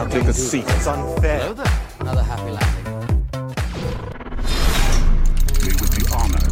Now take a seat. It's unfair. Hello there. Another happy landing. We would be honored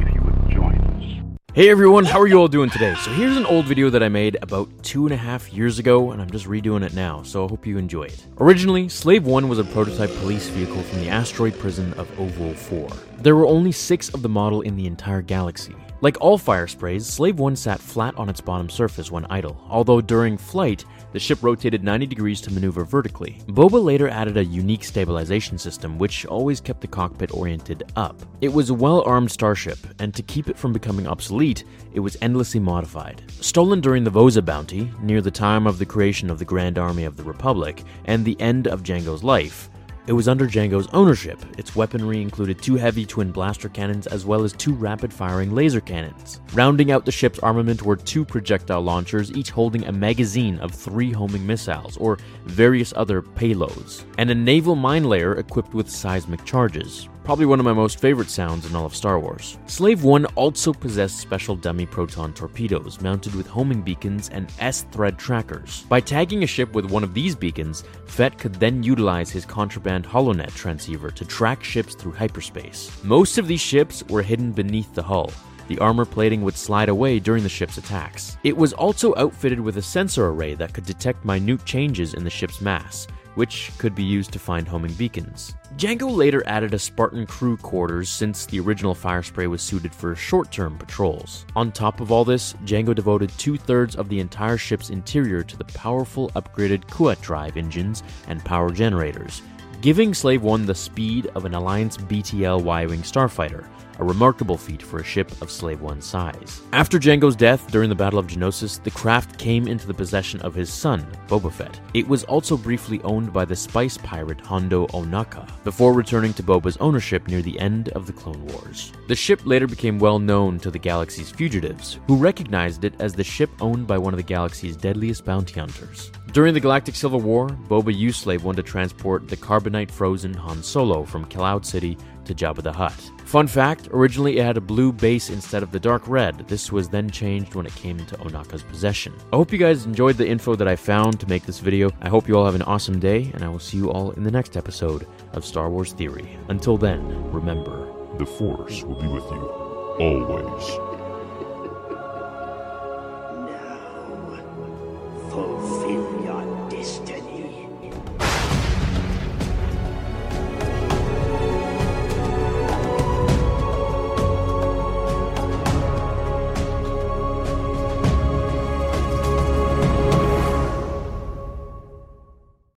if you would join us. Hey everyone, how are you all doing today? So here's an old video that I made about two and a half years ago, and I'm just redoing it now, so I hope you enjoy it. Originally, Slave 1 was a prototype police vehicle from the asteroid prison of Oovo 4. There were only six of the model in the entire galaxy. Like all Firesprays, Slave 1 sat flat on its bottom surface when idle, although during flight, the ship rotated 90 degrees to maneuver vertically. Boba later added a unique stabilization system which always kept the cockpit oriented up. It was a well armed starship, and to keep it from becoming obsolete, it was endlessly modified. Stolen during the Vosa bounty, near the time of the creation of the Grand Army of the Republic, and the end of Jango's life, it was under Jango's ownership. Its weaponry included two heavy twin blaster cannons as well as two rapid firing laser cannons. Rounding out the ship's armament were two projectile launchers, each holding a magazine of three homing missiles or various other payloads, and a naval mine layer equipped with seismic charges. Probably one of my most favorite sounds in all of Star Wars. Slave 1 also possessed special dummy proton torpedoes mounted with homing beacons and S thread trackers. By tagging a ship with one of these beacons, Fett could then utilize his contraband HoloNet transceiver to track ships through hyperspace. Most of these ships were hidden beneath the hull. The armor plating would slide away during the ship's attacks. It was also outfitted with a sensor array that could detect minute changes in the ship's mass which could be used to find homing beacons. Jango later added a Spartan crew quarters since the original Firespray was suited for short term patrols. On top of all this, Jango devoted two thirds of the entire ship's interior to the powerful upgraded Kuat drive engines and power generators, giving Slave 1 the speed of an Alliance BTL Y Wing starfighter, a remarkable feat for a ship of Slave 1's size. After Jango's death during the Battle of Geonosis, the craft came into the possession of his son, Boba Fett. It was also briefly owned by the spice pirate Hondo Ohnaka, before returning to Boba's ownership near the end of the Clone Wars. The ship later became well known to the galaxy's fugitives, who recognized it as the ship owned by one of the galaxy's deadliest bounty hunters. During the Galactic Civil War, Boba used Slave 1 to transport the carbonite frozen Han Solo from Cloud City to Jabba the Hutt. Fun fact originally it had a blue base instead of the dark red. This was then changed when it came into Ohnaka's possession. I hope you guys enjoyed the info that I found to make this video. I hope you all have an awesome day, and I will see you all in the next episode of Star Wars Theory. Until then, remember The Force will be with you always.